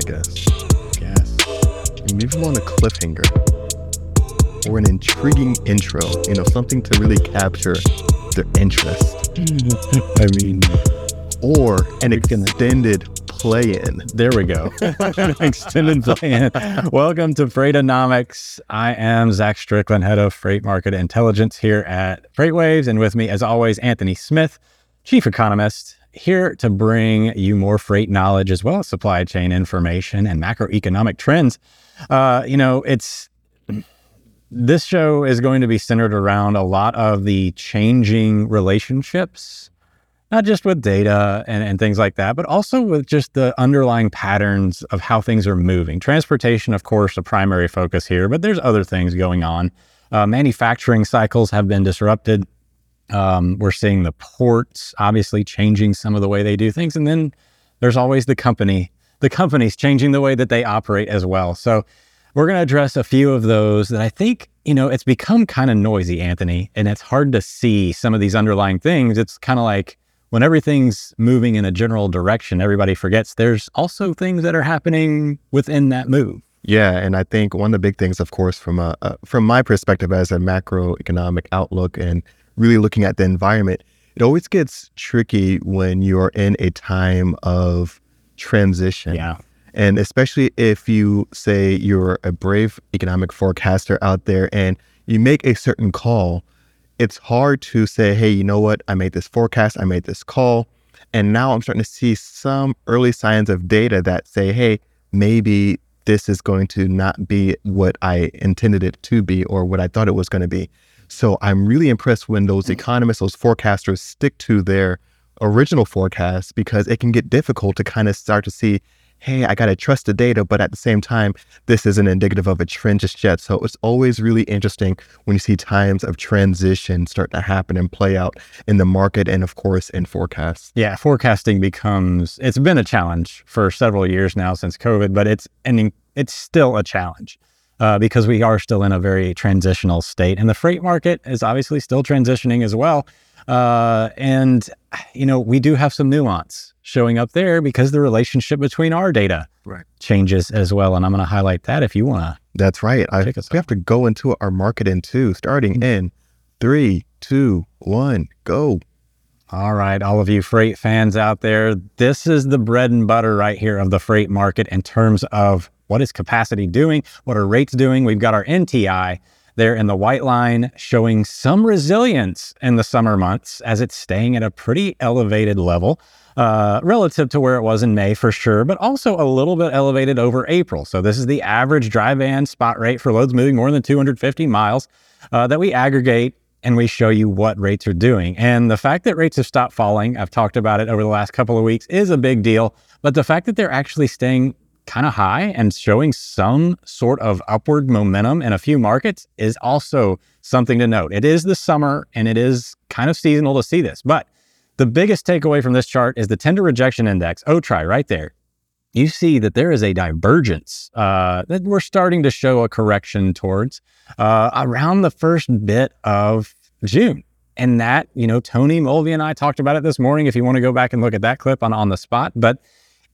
I guess. Yes. You leave them on a cliffhanger or an intriguing intro, you know, something to really capture their interest, I mean, or an extended play-in. there we go. Extended plan. Welcome to Freightonomics. I am Zach Strickland, head of freight market intelligence here at FreightWaves. And with me, as always, Anthony Smith, chief economist, here to bring you more freight knowledge as well as supply chain information and macroeconomic trends. Uh, you know, it's this show is going to be centered around a lot of the changing relationships, not just with data and, and things like that, but also with just the underlying patterns of how things are moving. Transportation, of course, a primary focus here, but there's other things going on. Uh, manufacturing cycles have been disrupted. Um, we're seeing the ports obviously changing some of the way they do things. And then there's always the company, the companies changing the way that they operate as well. So we're going to address a few of those that I think, you know, it's become kind of noisy, Anthony, and it's hard to see some of these underlying things. It's kind of like when everything's moving in a general direction, everybody forgets there's also things that are happening within that move. Yeah, and I think one of the big things, of course, from a, uh, from my perspective as a macroeconomic outlook and really looking at the environment, it always gets tricky when you're in a time of transition. Yeah. And especially if you say you're a brave economic forecaster out there and you make a certain call, it's hard to say, hey, you know what? I made this forecast, I made this call. And now I'm starting to see some early signs of data that say, hey, maybe this is going to not be what I intended it to be or what I thought it was going to be. So I'm really impressed when those mm. economists, those forecasters stick to their original forecast because it can get difficult to kind of start to see, hey, I got to trust the data, but at the same time, this isn't indicative of a trend just yet. So it's always really interesting when you see times of transition start to happen and play out in the market and, of course, in forecasts. Yeah, forecasting becomes it's been a challenge for several years now since COVID, but it's and it's still a challenge uh, because we are still in a very transitional state, and the freight market is obviously still transitioning as well. Uh, and you know, we do have some nuance showing up there because the relationship between our data Right. changes as well, and I'm going to highlight that if you want to. That's right. I, we have to go into our market in two, starting in three, two, one, go. All right, all of you freight fans out there, this is the bread and butter right here of the freight market in terms of what is capacity doing, what are rates doing. We've got our NTI there in the white line showing some resilience in the summer months as it's staying at a pretty elevated level uh, relative to where it was in May for sure, but also a little bit elevated over April. So this is the average dry van spot rate for loads moving more than 250 miles uh, that we aggregate and we show you what rates are doing. And the fact that rates have stopped falling, I've talked about it over the last couple of weeks, is a big deal. But the fact that they're actually staying kind of high and showing some sort of upward momentum in a few markets is also something to note. It is the summer and it is kind of seasonal to see this. But the biggest takeaway from this chart is the tender rejection index, OTRI, right there. You see that there is a divergence uh, that we're starting to show a correction towards uh, around the first bit of June. And that, you know, Tony Mulvey and I talked about it this morning. If you want to go back and look at that clip on, on the spot, but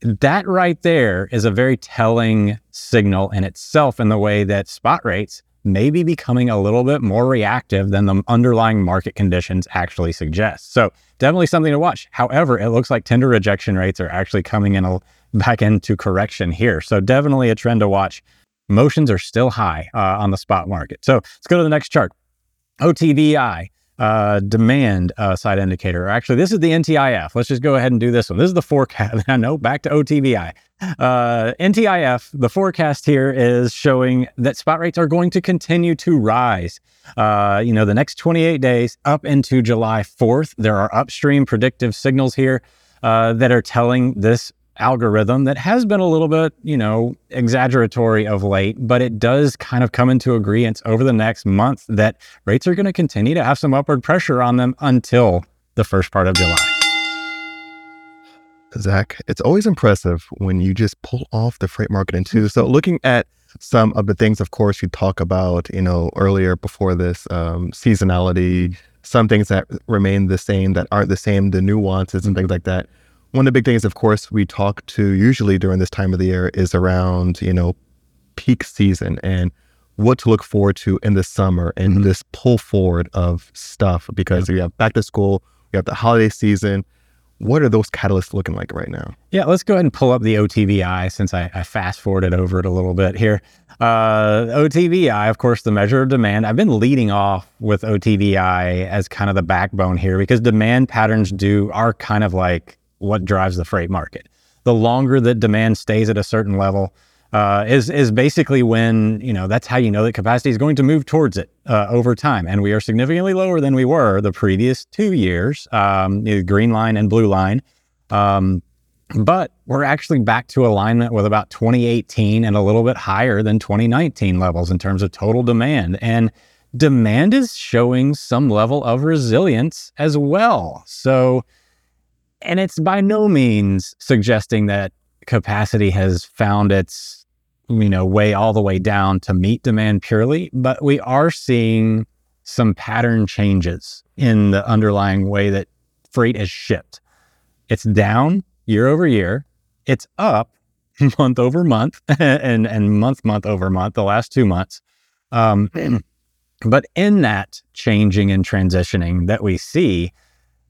that right there is a very telling signal in itself in the way that spot rates may be becoming a little bit more reactive than the underlying market conditions actually suggest. So definitely something to watch. However, it looks like tender rejection rates are actually coming in a, back into correction here. So definitely a trend to watch. Motions are still high uh, on the spot market. So let's go to the next chart. OTVI uh, demand uh, side indicator. Actually, this is the NTIF. Let's just go ahead and do this one. This is the forecast. I know, back to OTVI. Uh, NTIF, the forecast here is showing that spot rates are going to continue to rise. Uh, you know, the next 28 days up into July 4th. There are upstream predictive signals here uh, that are telling this algorithm that has been a little bit, you know, exaggeratory of late, but it does kind of come into agreement over the next month that rates are going to continue to have some upward pressure on them until the first part of July. Zach, it's always impressive when you just pull off the freight market in two. So, looking at some of the things, of course, you talk about, you know, earlier before this um, seasonality, some things that remain the same that aren't the same, the nuances and things like that one of the big things, of course, we talk to usually during this time of the year is around, you know, peak season and what to look forward to in the summer and mm-hmm. this pull forward of stuff because yeah. you have back to school, we have the holiday season. What are those catalysts looking like right now? Yeah, let's go ahead and pull up the OTVI since I, I fast forwarded over it a little bit here. Uh, OTVI, of course, the measure of demand. I've been leading off with OTVI as kind of the backbone here because demand patterns do are kind of like what drives the freight market. The longer that demand stays at a certain level uh, is is basically when you know that's how you know that capacity is going to move towards it uh, over time, and we are significantly lower than we were the previous two years, um, the green line and blue line. Um, but we're actually back to alignment with about 2018 and a little bit higher than 2019 levels in terms of total demand. And demand is showing some level of resilience as well. So and it's by no means suggesting that capacity has found its you know way all the way down to meet demand purely but we are seeing some pattern changes in the underlying way that freight is shipped. It's down year over year. It's up month over month and and month month over month the last two months. Um, but in that changing and transitioning that we see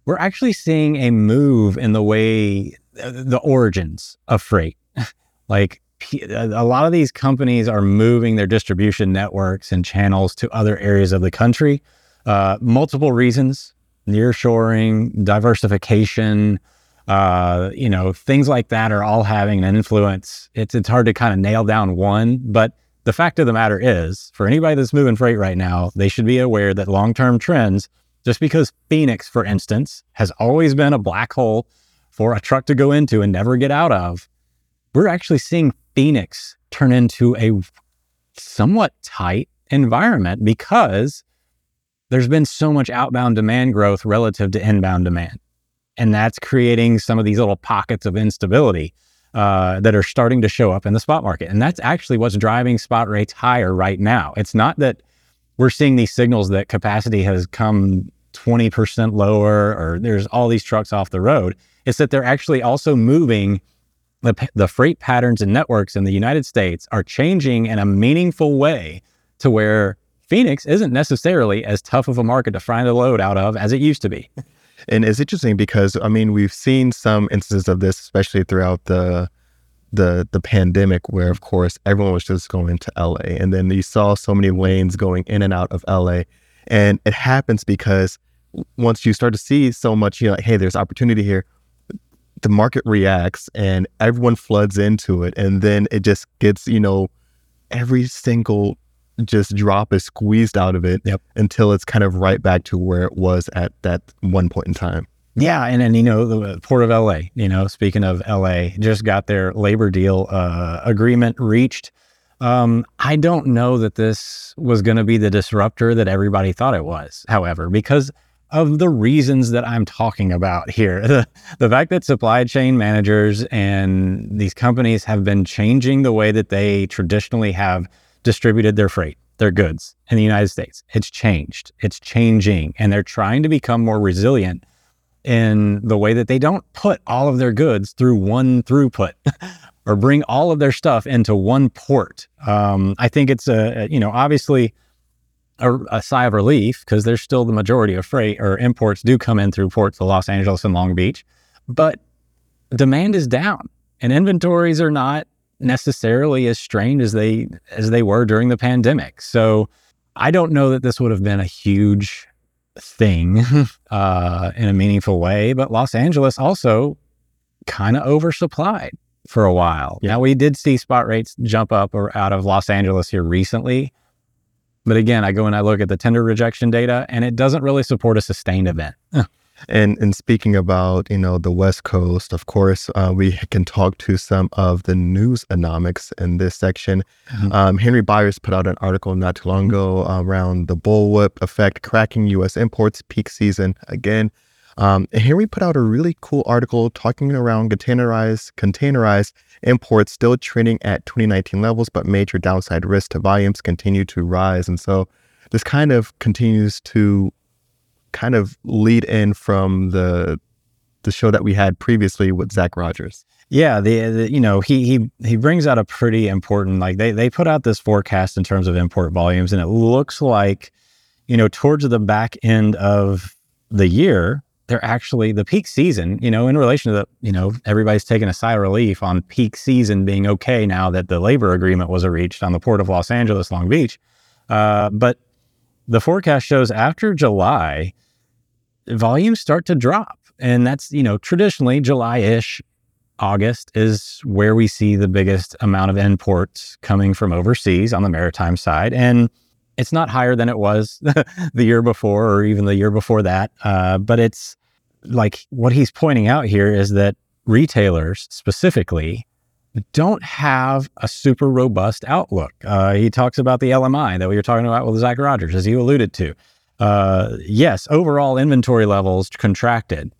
we're actually seeing a move in the way uh, the origins of freight. like a lot of these companies are moving their distribution networks and channels to other areas of the country. Uh, multiple reasons: nearshoring, diversification. Uh, you know, things like that are all having an influence. It's it's hard to kind of nail down one, but the fact of the matter is, for anybody that's moving freight right now, they should be aware that long term trends just because Phoenix, for instance, has always been a black hole for a truck to go into and never get out of, we're actually seeing Phoenix turn into a somewhat tight environment because there's been so much outbound demand growth relative to inbound demand. And that's creating some of these little pockets of instability uh, that are starting to show up in the spot market. And that's actually what's driving spot rates higher right now. It's not that we're seeing these signals that capacity has come 20% lower or there's all these trucks off the road. It's that they're actually also moving the, the freight patterns and networks in the United States are changing in a meaningful way to where Phoenix isn't necessarily as tough of a market to find a load out of as it used to be. And it's interesting because I mean we've seen some instances of this, especially throughout the the the pandemic, where of course everyone was just going to LA, and then you saw so many lanes going in and out of LA, and it happens because once you start to see so much, you know, like, hey, there's opportunity here, the market reacts and everyone floods into it. And then it just gets, you know, every single just drop is squeezed out of it yep. until it's kind of right back to where it was at that one point in time. Yeah, and then you know the Port of LA. You know, speaking of LA, just got their labor deal uh, agreement reached. Um, I don't know that this was going to be the disruptor that everybody thought it was. However, because of the reasons that I'm talking about here. The, the fact that supply chain managers and these companies have been changing the way that they traditionally have distributed their freight, their goods in the United States. It's changed. It's changing. And they're trying to become more resilient in the way that they don't put all of their goods through one throughput or bring all of their stuff into one port. Um, I think it's a, you know, obviously a, a sigh of relief because there's still the majority of freight or imports do come in through ports of Los Angeles and Long Beach, but demand is down and inventories are not necessarily as strained as they as they were during the pandemic. So I don't know that this would have been a huge thing uh, in a meaningful way. But Los Angeles also kind of oversupplied for a while. Yeah. Now we did see spot rates jump up or out of Los Angeles here recently. But again, I go and I look at the tender rejection data and it doesn't really support a sustained event. And and speaking about you know the West Coast, of course, uh, we can talk to some of the news economics in this section. Mm-hmm. Um, Henry Byers put out an article not too long ago around the bullwhip effect cracking U.S. imports peak season again. Um, Henry put out a really cool article talking around containerized containerized imports still trending at 2019 levels, but major downside risk to volumes continue to rise, and so this kind of continues to kind of lead in from the the show that we had previously with Zach Rogers. Yeah, the, the, you know he he he brings out a pretty important like they they put out this forecast in terms of import volumes, and it looks like you know towards the back end of the year they're actually the peak season. You know, in relation to the you know everybody's taking a sigh of relief on peak season being okay now that the labor agreement was reached on the port of Los Angeles, Long Beach, uh, but the forecast shows after July volumes start to drop. And that's, you know, traditionally July ish, August is where we see the biggest amount of imports coming from overseas on the maritime side. And it's not higher than it was the year before or even the year before that. Uh, but it's like what he's pointing out here is that retailers specifically don't have a super robust outlook. Uh, he talks about the LMI that we were talking about with Zach Rogers, as you alluded to uh, yes, overall inventory levels contracted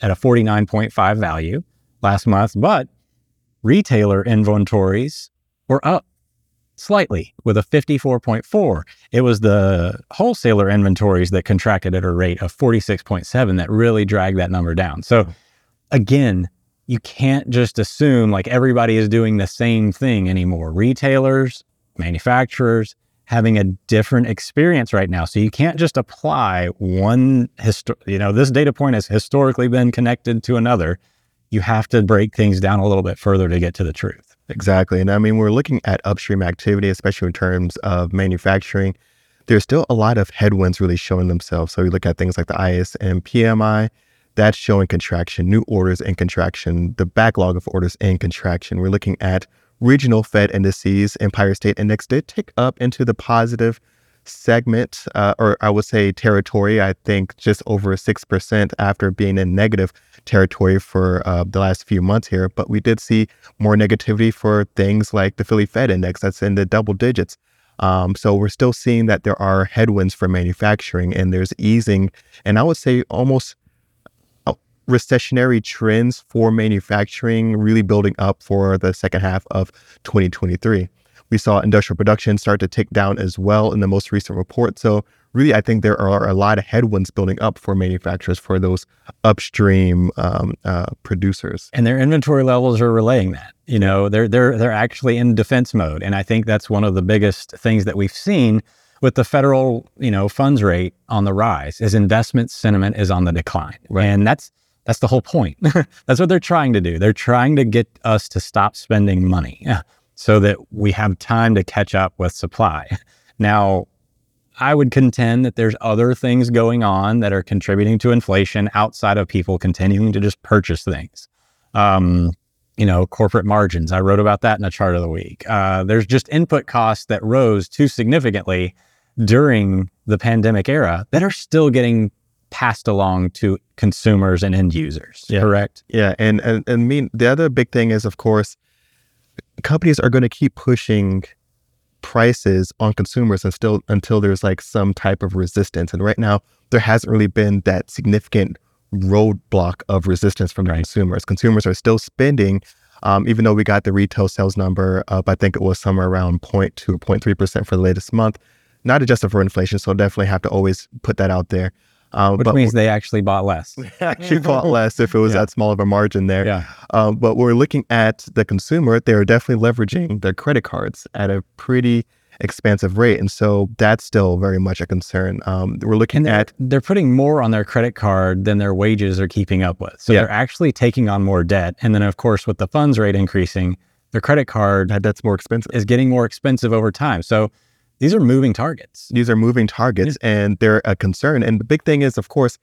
at a 49.5 value last month, but retailer inventories were up slightly with a 54.4. It was the wholesaler inventories that contracted at a rate of 46.7 that really dragged that number down. So hmm. again, you can't just assume like everybody is doing the same thing anymore. Retailers, manufacturers, having a different experience right now. So you can't just apply one histo- you know, this data point has historically been connected to another. You have to break things down a little bit further to get to the truth. Exactly. And I mean, we're looking at upstream activity, especially in terms of manufacturing. There's still a lot of headwinds really showing themselves. So you look at things like the ISM PMI, that's showing contraction, new orders and contraction, the backlog of orders and contraction. We're looking at regional Fed indices, Empire State Index did tick up into the positive segment, uh, or I would say territory. I think just over 6% after being in negative territory for uh, the last few months here. But we did see more negativity for things like the Philly Fed Index, that's in the double digits. Um, so we're still seeing that there are headwinds for manufacturing and there's easing, and I would say almost recessionary trends for manufacturing really building up for the second half of 2023. We saw industrial production start to tick down as well in the most recent report. So, really, I think there are a lot of headwinds building up for manufacturers for those upstream um, uh, producers. And their inventory levels are relaying that. You know, they're they're they're actually in defense mode, and I think that's one of the biggest things that we've seen with the federal, you know, funds rate on the rise. Is investment sentiment is on the decline, right. and that's that's the whole point. That's what they're trying to do. They're trying to get us to stop spending money so that we have time to catch up with supply. Now, I would contend that there's other things going on that are contributing to inflation outside of people continuing to just purchase things. Um, you know, corporate margins. I wrote about that in a chart of the week. Uh, there's just input costs that rose too significantly during the pandemic era that are still getting passed along to consumers and end users. Yeah. Correct. Yeah, and and and mean the other big thing is, of course, companies are going to keep pushing prices on consumers and still until there's like some type of resistance. And right now, there hasn't really been that significant roadblock of resistance from the right. consumers. Consumers are still spending. Um, even though we got the retail sales number up, I think it was somewhere around 0.2 or 0.3% for the latest month, not adjusted for inflation. So definitely have to always put that out there. Um, Which means they actually bought less. actually bought less if it was yeah. that small of a margin there. Yeah. Um, but we're looking at the consumer, they're definitely leveraging their credit cards at a pretty expansive rate. And so that's still very much a concern. Um, we're looking they're, at. They're putting more on their credit card than their wages are keeping up with. So yeah. they're actually taking on more debt. And then, of course, with the funds rate increasing, their credit card that, that's more expensive is getting more expensive over time. So these are moving targets. These are moving targets and they're a concern. And the big thing is, of course,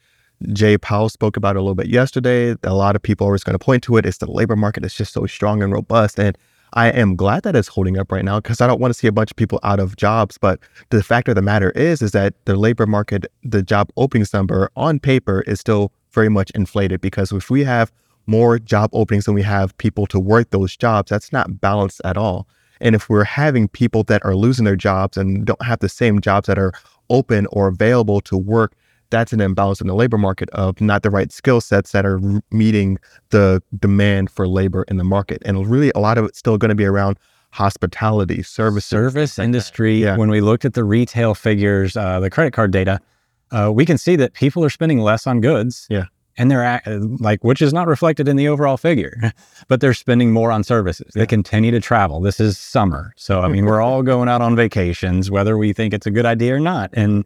Jay Powell spoke about it a little bit yesterday. A lot of people are always going to point to it. It's the labor market is just so strong and robust. And I am glad that it's holding up right now because I don't want to see a bunch of people out of jobs. But the fact of the matter is, is that the labor market, the job openings number on paper is still very much inflated because if we have more job openings than we have people to work those jobs, that's not balanced at all. And if we're having people that are losing their jobs and don't have the same jobs that are open or available to work, that's an imbalance in the labor market of not the right skill sets that are meeting the demand for labor in the market. And really, a lot of it's still going to be around hospitality, service, service industry. Yeah. When we looked at the retail figures, uh, the credit card data, uh, we can see that people are spending less on goods. Yeah. And they're like, which is not reflected in the overall figure, but they're spending more on services. They continue to travel. This is summer. So, I mean, we're all going out on vacations, whether we think it's a good idea or not. And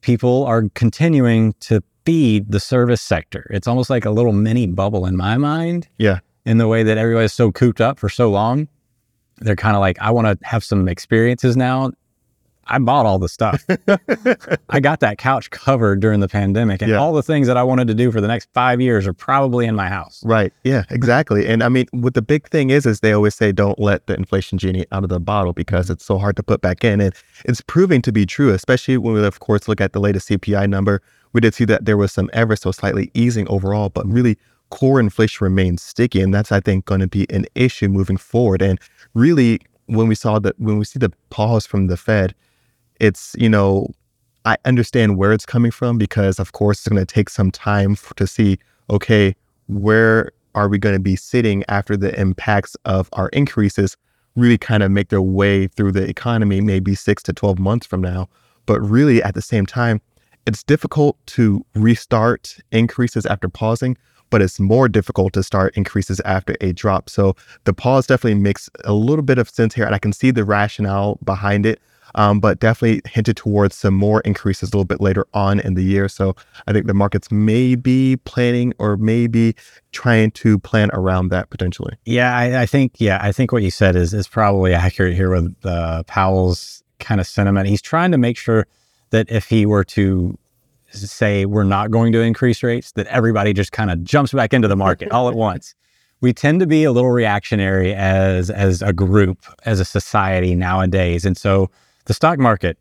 people are continuing to feed the service sector. It's almost like a little mini bubble in my mind. Yeah. In the way that everybody's so cooped up for so long. They're kind of like, I want to have some experiences now. I bought all the stuff. I got that couch covered during the pandemic, and Yeah. all the things that I wanted to do for the next five years are probably in my house. Right. Yeah, exactly. And I mean, what the big thing is, is they always say, don't let the inflation genie out of the bottle because mm-hmm. it's so hard to put back in. And it's proving to be true, especially when we, of course, look at the latest CPI number. We did see that there was some ever so slightly easing overall, but really core inflation remains sticky. And that's, I think, going to be an issue moving forward. And really, when we saw that, when we see the pause from the Fed, it's, you know, I understand where it's coming from because, of course, it's going to take some time to see, okay, where are we going to be sitting after the impacts of our increases really kind of make their way through the economy, maybe six to 12 months from now. But really, at the same time, it's difficult to restart increases after pausing, but it's more difficult to start increases after a drop. So the pause definitely makes a little bit of sense here, and I can see the rationale behind it um, but definitely hinted towards some more increases a little bit later on in the year. So I think the markets may be planning or maybe trying to plan around that potentially. Yeah, I, I think yeah, I think what you said is is probably accurate here with uh, Powell's kind of sentiment. He's trying to make sure that if he were to say we're not going to increase rates, that everybody just kind of jumps back into the market all at once. We tend to be a little reactionary as as a group, as a society nowadays, and so the stock market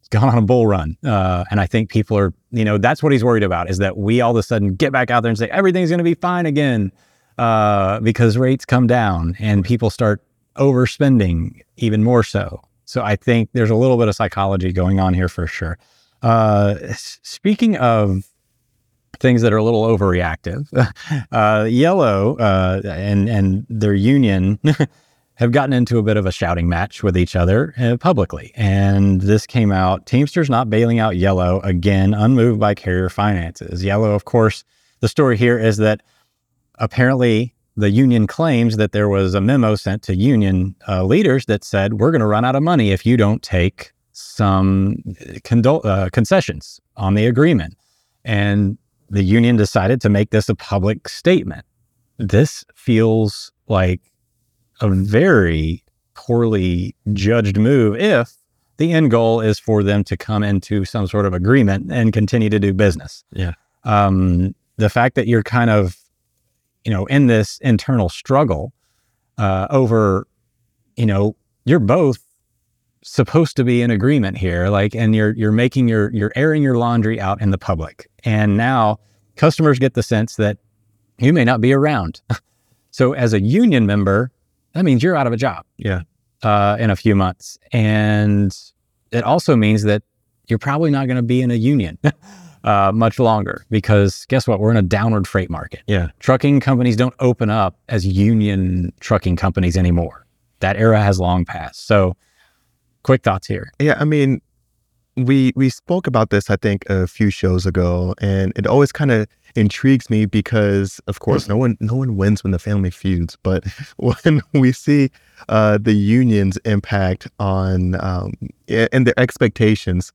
has gone on a bull run, uh, and I think people are, you know, that's what he's worried about is that we all of a sudden get back out there and say everything's going to be fine again uh, because rates come down and people start overspending even more so. So I think there's a little bit of psychology going on here for sure. Uh, speaking of things that are a little overreactive, uh, Yellow uh, and and their union have gotten into a bit of a shouting match with each other uh, publicly, and this came out. Teamsters not bailing out Yellow again, unmoved by carrier finances. Yellow, of course, the story here is that apparently the union claims that there was a memo sent to union uh, leaders that said we're going to run out of money if you don't take some condol- uh, concessions on the agreement and the union decided to make this a public statement this feels like a very poorly judged move if the end goal is for them to come into some sort of agreement and continue to do business. Yeah. um, the fact that you're kind of you know in this internal struggle uh, over you know you're both supposed to be in agreement here like and you're you're making your you're airing your laundry out in the public. And now customers get the sense that you may not be around. So as a union member that means you're out of a job Yeah. uh, in a few months and it also means that you're probably not going to be in a union uh, much longer because guess what we're in a downward freight market Yeah. trucking companies don't open up as union trucking companies anymore. That era has long passed. So, quick thoughts here. Yeah, I mean, we we spoke about this I think a few shows ago, and it always kind of intrigues me because, of course, no one no one wins when the family feuds, but when we see uh, the union's impact on um, and their expectations,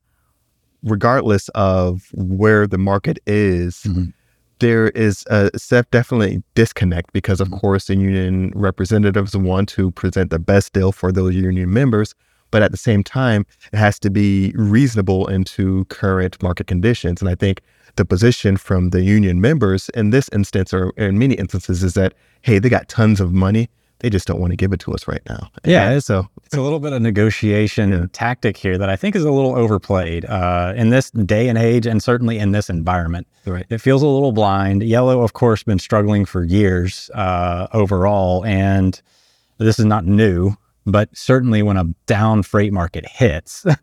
regardless of where the market is. Mhm. There is a definitely disconnect because, of course, the union representatives want to present the best deal for those union members, but at the same time, it has to be reasonable into current market conditions. And I think the position from the union members in this instance, or in many instances, is that hey, they got tons of money they just don't want to give it to us right now. Yeah, and so it's a little bit of negotiation yeah. tactic here that I think is a little overplayed uh, in this day and age, and certainly in this environment. Right. It feels a little blind. Yellow, of course, been struggling for years uh, overall, and this is not new. But certainly, when a down freight market hits.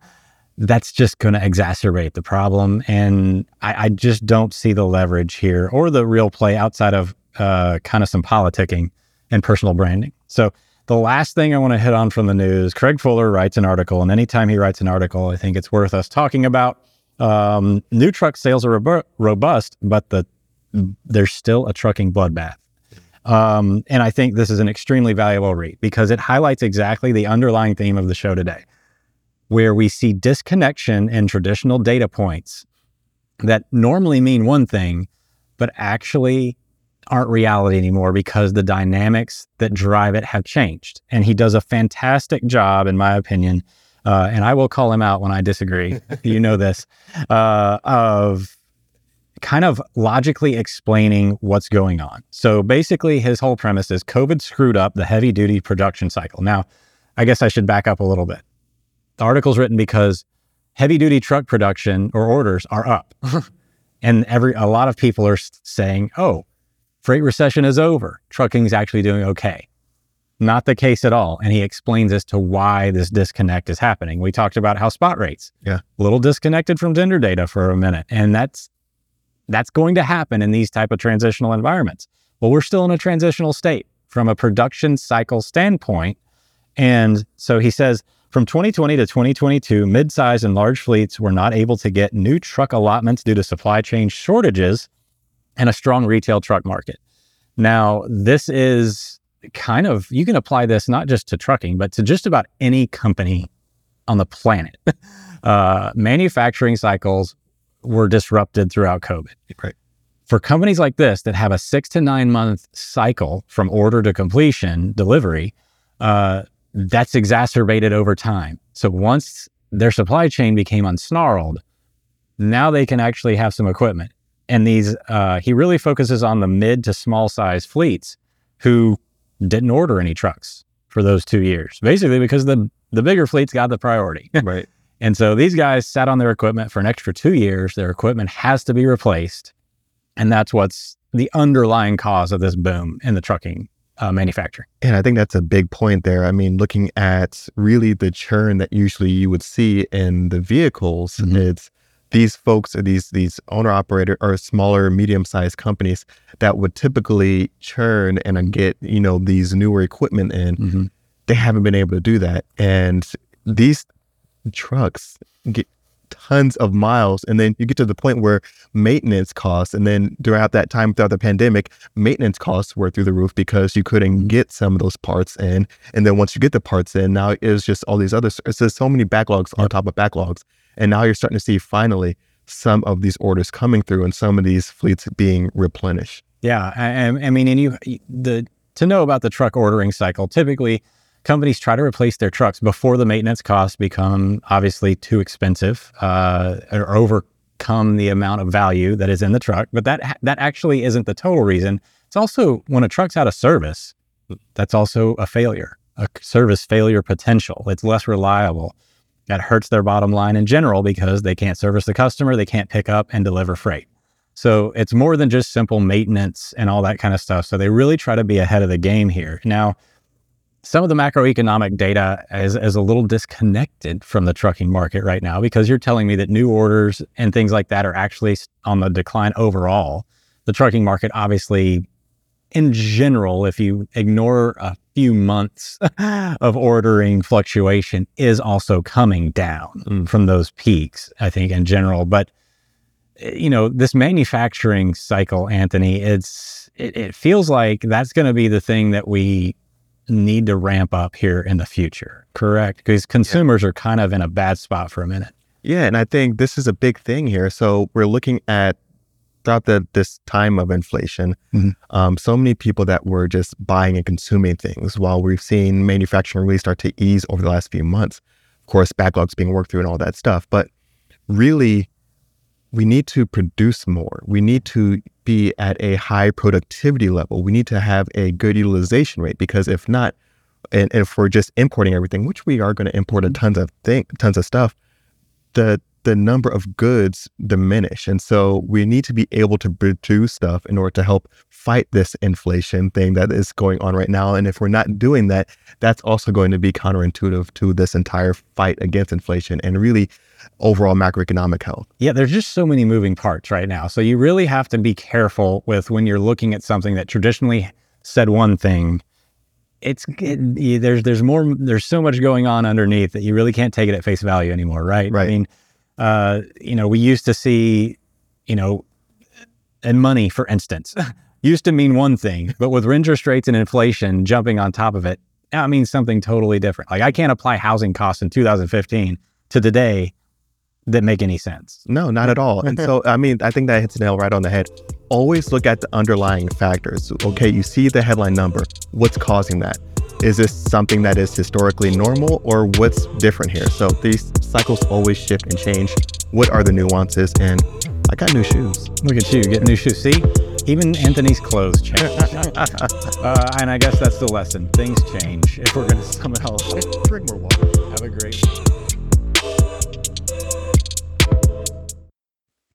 that's just going to exacerbate the problem. And I, I, just don't see the leverage here or the real play outside of uh, kind of some politicking and personal branding. So the last thing I want to hit on from the news, Craig Fuller writes an article, and anytime he writes an article, I think it's worth us talking about. Um, new truck sales are robust, but the there's still a trucking bloodbath. Um, and I think this is an extremely valuable read because it highlights exactly the underlying theme of the show today, where we see disconnection in traditional data points that normally mean one thing, but actually aren't reality anymore because the dynamics that drive it have changed. And he does a fantastic job, in my opinion. Uh, and I will call him out when I disagree. you know this uh, of kind of logically explaining what's going on. So basically, his whole premise is COVID screwed up the heavy duty production cycle. Now, I guess I should back up a little bit. The article's written because heavy duty truck production or orders are up. and every a lot of people are saying, "Oh, freight recession is over. Trucking is actually doing okay. Not the case at all. And he explains as to why this disconnect is happening. We talked about how spot rates, yeah, a little disconnected from tender data for a minute. And that's that's going to happen in these type of transitional environments. But we're still in a transitional state from a production cycle standpoint. And so he says from 2020 to 2022, mid-size and large fleets were not able to get new truck allotments due to supply chain shortages and a strong retail truck market. Now, this is kind of, you can apply this not just to trucking, but to just about any company on the planet. uh, manufacturing cycles were disrupted throughout COVID. Right. For companies like this that have a six to nine month cycle from order to completion delivery, uh, that's exacerbated over time. So once their supply chain became unsnarled, now they can actually have some equipment and these uh, he really focuses on the mid to small size fleets who didn't order any trucks for those two years, basically because the the bigger fleets got the priority. right. And so these guys sat on their equipment for an extra two years. Their equipment has to be replaced, and that's what's the underlying cause of this boom in the trucking uh, manufacturing. And I think that's a big point there. I mean, looking at really the churn that usually you would see in the vehicles, mm-hmm. it's these folks or these these owner operator or smaller medium sized companies that would typically churn and get you know these newer equipment in mm-hmm. they haven't been able to do that and these trucks get tons of miles and then you get to the point where maintenance costs and then throughout that time throughout the pandemic maintenance costs were through the roof because you couldn't mm-hmm. get some of those parts in and then once you get the parts in now it's just all these other just so many backlogs on top of backlogs and now you're starting to see finally some of these orders coming through and some of these fleets being replenished. Yeah, I, I mean, and you the to know about the truck ordering cycle, typically companies try to replace their trucks before the maintenance costs become obviously too expensive uh, or overcome the amount of value that is in the truck. But that that actually isn't the total reason. It's also when a truck's out of service, that's also a failure, a service failure potential. It's less reliable that hurts their bottom line in general because they can't service the customer, they can't pick up and deliver freight. So it's more than just simple maintenance and all that kind of stuff. So they really try to be ahead of the game here. Now, some of the macroeconomic data is, is a little disconnected from the trucking market right now because you're telling me that new orders and things like that are actually on the decline overall. The trucking market obviously in general, if you ignore a few months of ordering fluctuation, is also coming down mm. from those peaks, I think, in general. But, eh, you know, this manufacturing cycle, Anthony, it's, it, it feels like that's going to be the thing that we need to ramp up here in the future, correct? Because consumers yeah. are kind of in a bad spot for a minute. Yeah. And I think this is a big thing here. So we're looking at throughout the, this time of inflation, mm-hmm. um, so many people that were just buying and consuming things while we've seen manufacturing really start to ease over the last few months. of course, backlogs being worked through and all that stuff. But really, we need to produce more. We need to be at a high productivity level. We need to have a good utilization rate because if not, and, and if we're just importing everything, which we are going to import a mm-hmm. tons of thing, tons of stuff, the the number of goods diminish. And so we need to be able to produce stuff in order to help fight this inflation thing that is going on right now. And if we're not doing that, that's also going to be counterintuitive to this entire fight against inflation and really overall macroeconomic health. Yeah, there's just so many moving parts right now. So you really have to be careful with when you're looking at something that traditionally said one thing it's it, there's there's more there's so much going on underneath that you really can't take it at face value anymore, right? Right. I mean, uh, you know, we used to see, you know, and money, for instance, used to mean one thing, but with interest rates and inflation jumping on top of it, now it means something totally different. Like I can't apply housing costs in 2015 to today that make any sense. No, not at all. And so, I mean, I think that hits the nail right on the head. Always look at the underlying factors. Okay, you see the headline number. What's causing that? Is this something that is historically normal or what's different here? So these cycles always shift and change. What are the nuances? And I got new shoes. Look at you getting new shoes. See, even Anthony's clothes change. uh, and I guess that's the lesson. Things change if we're going to somehow drink more water. Have a great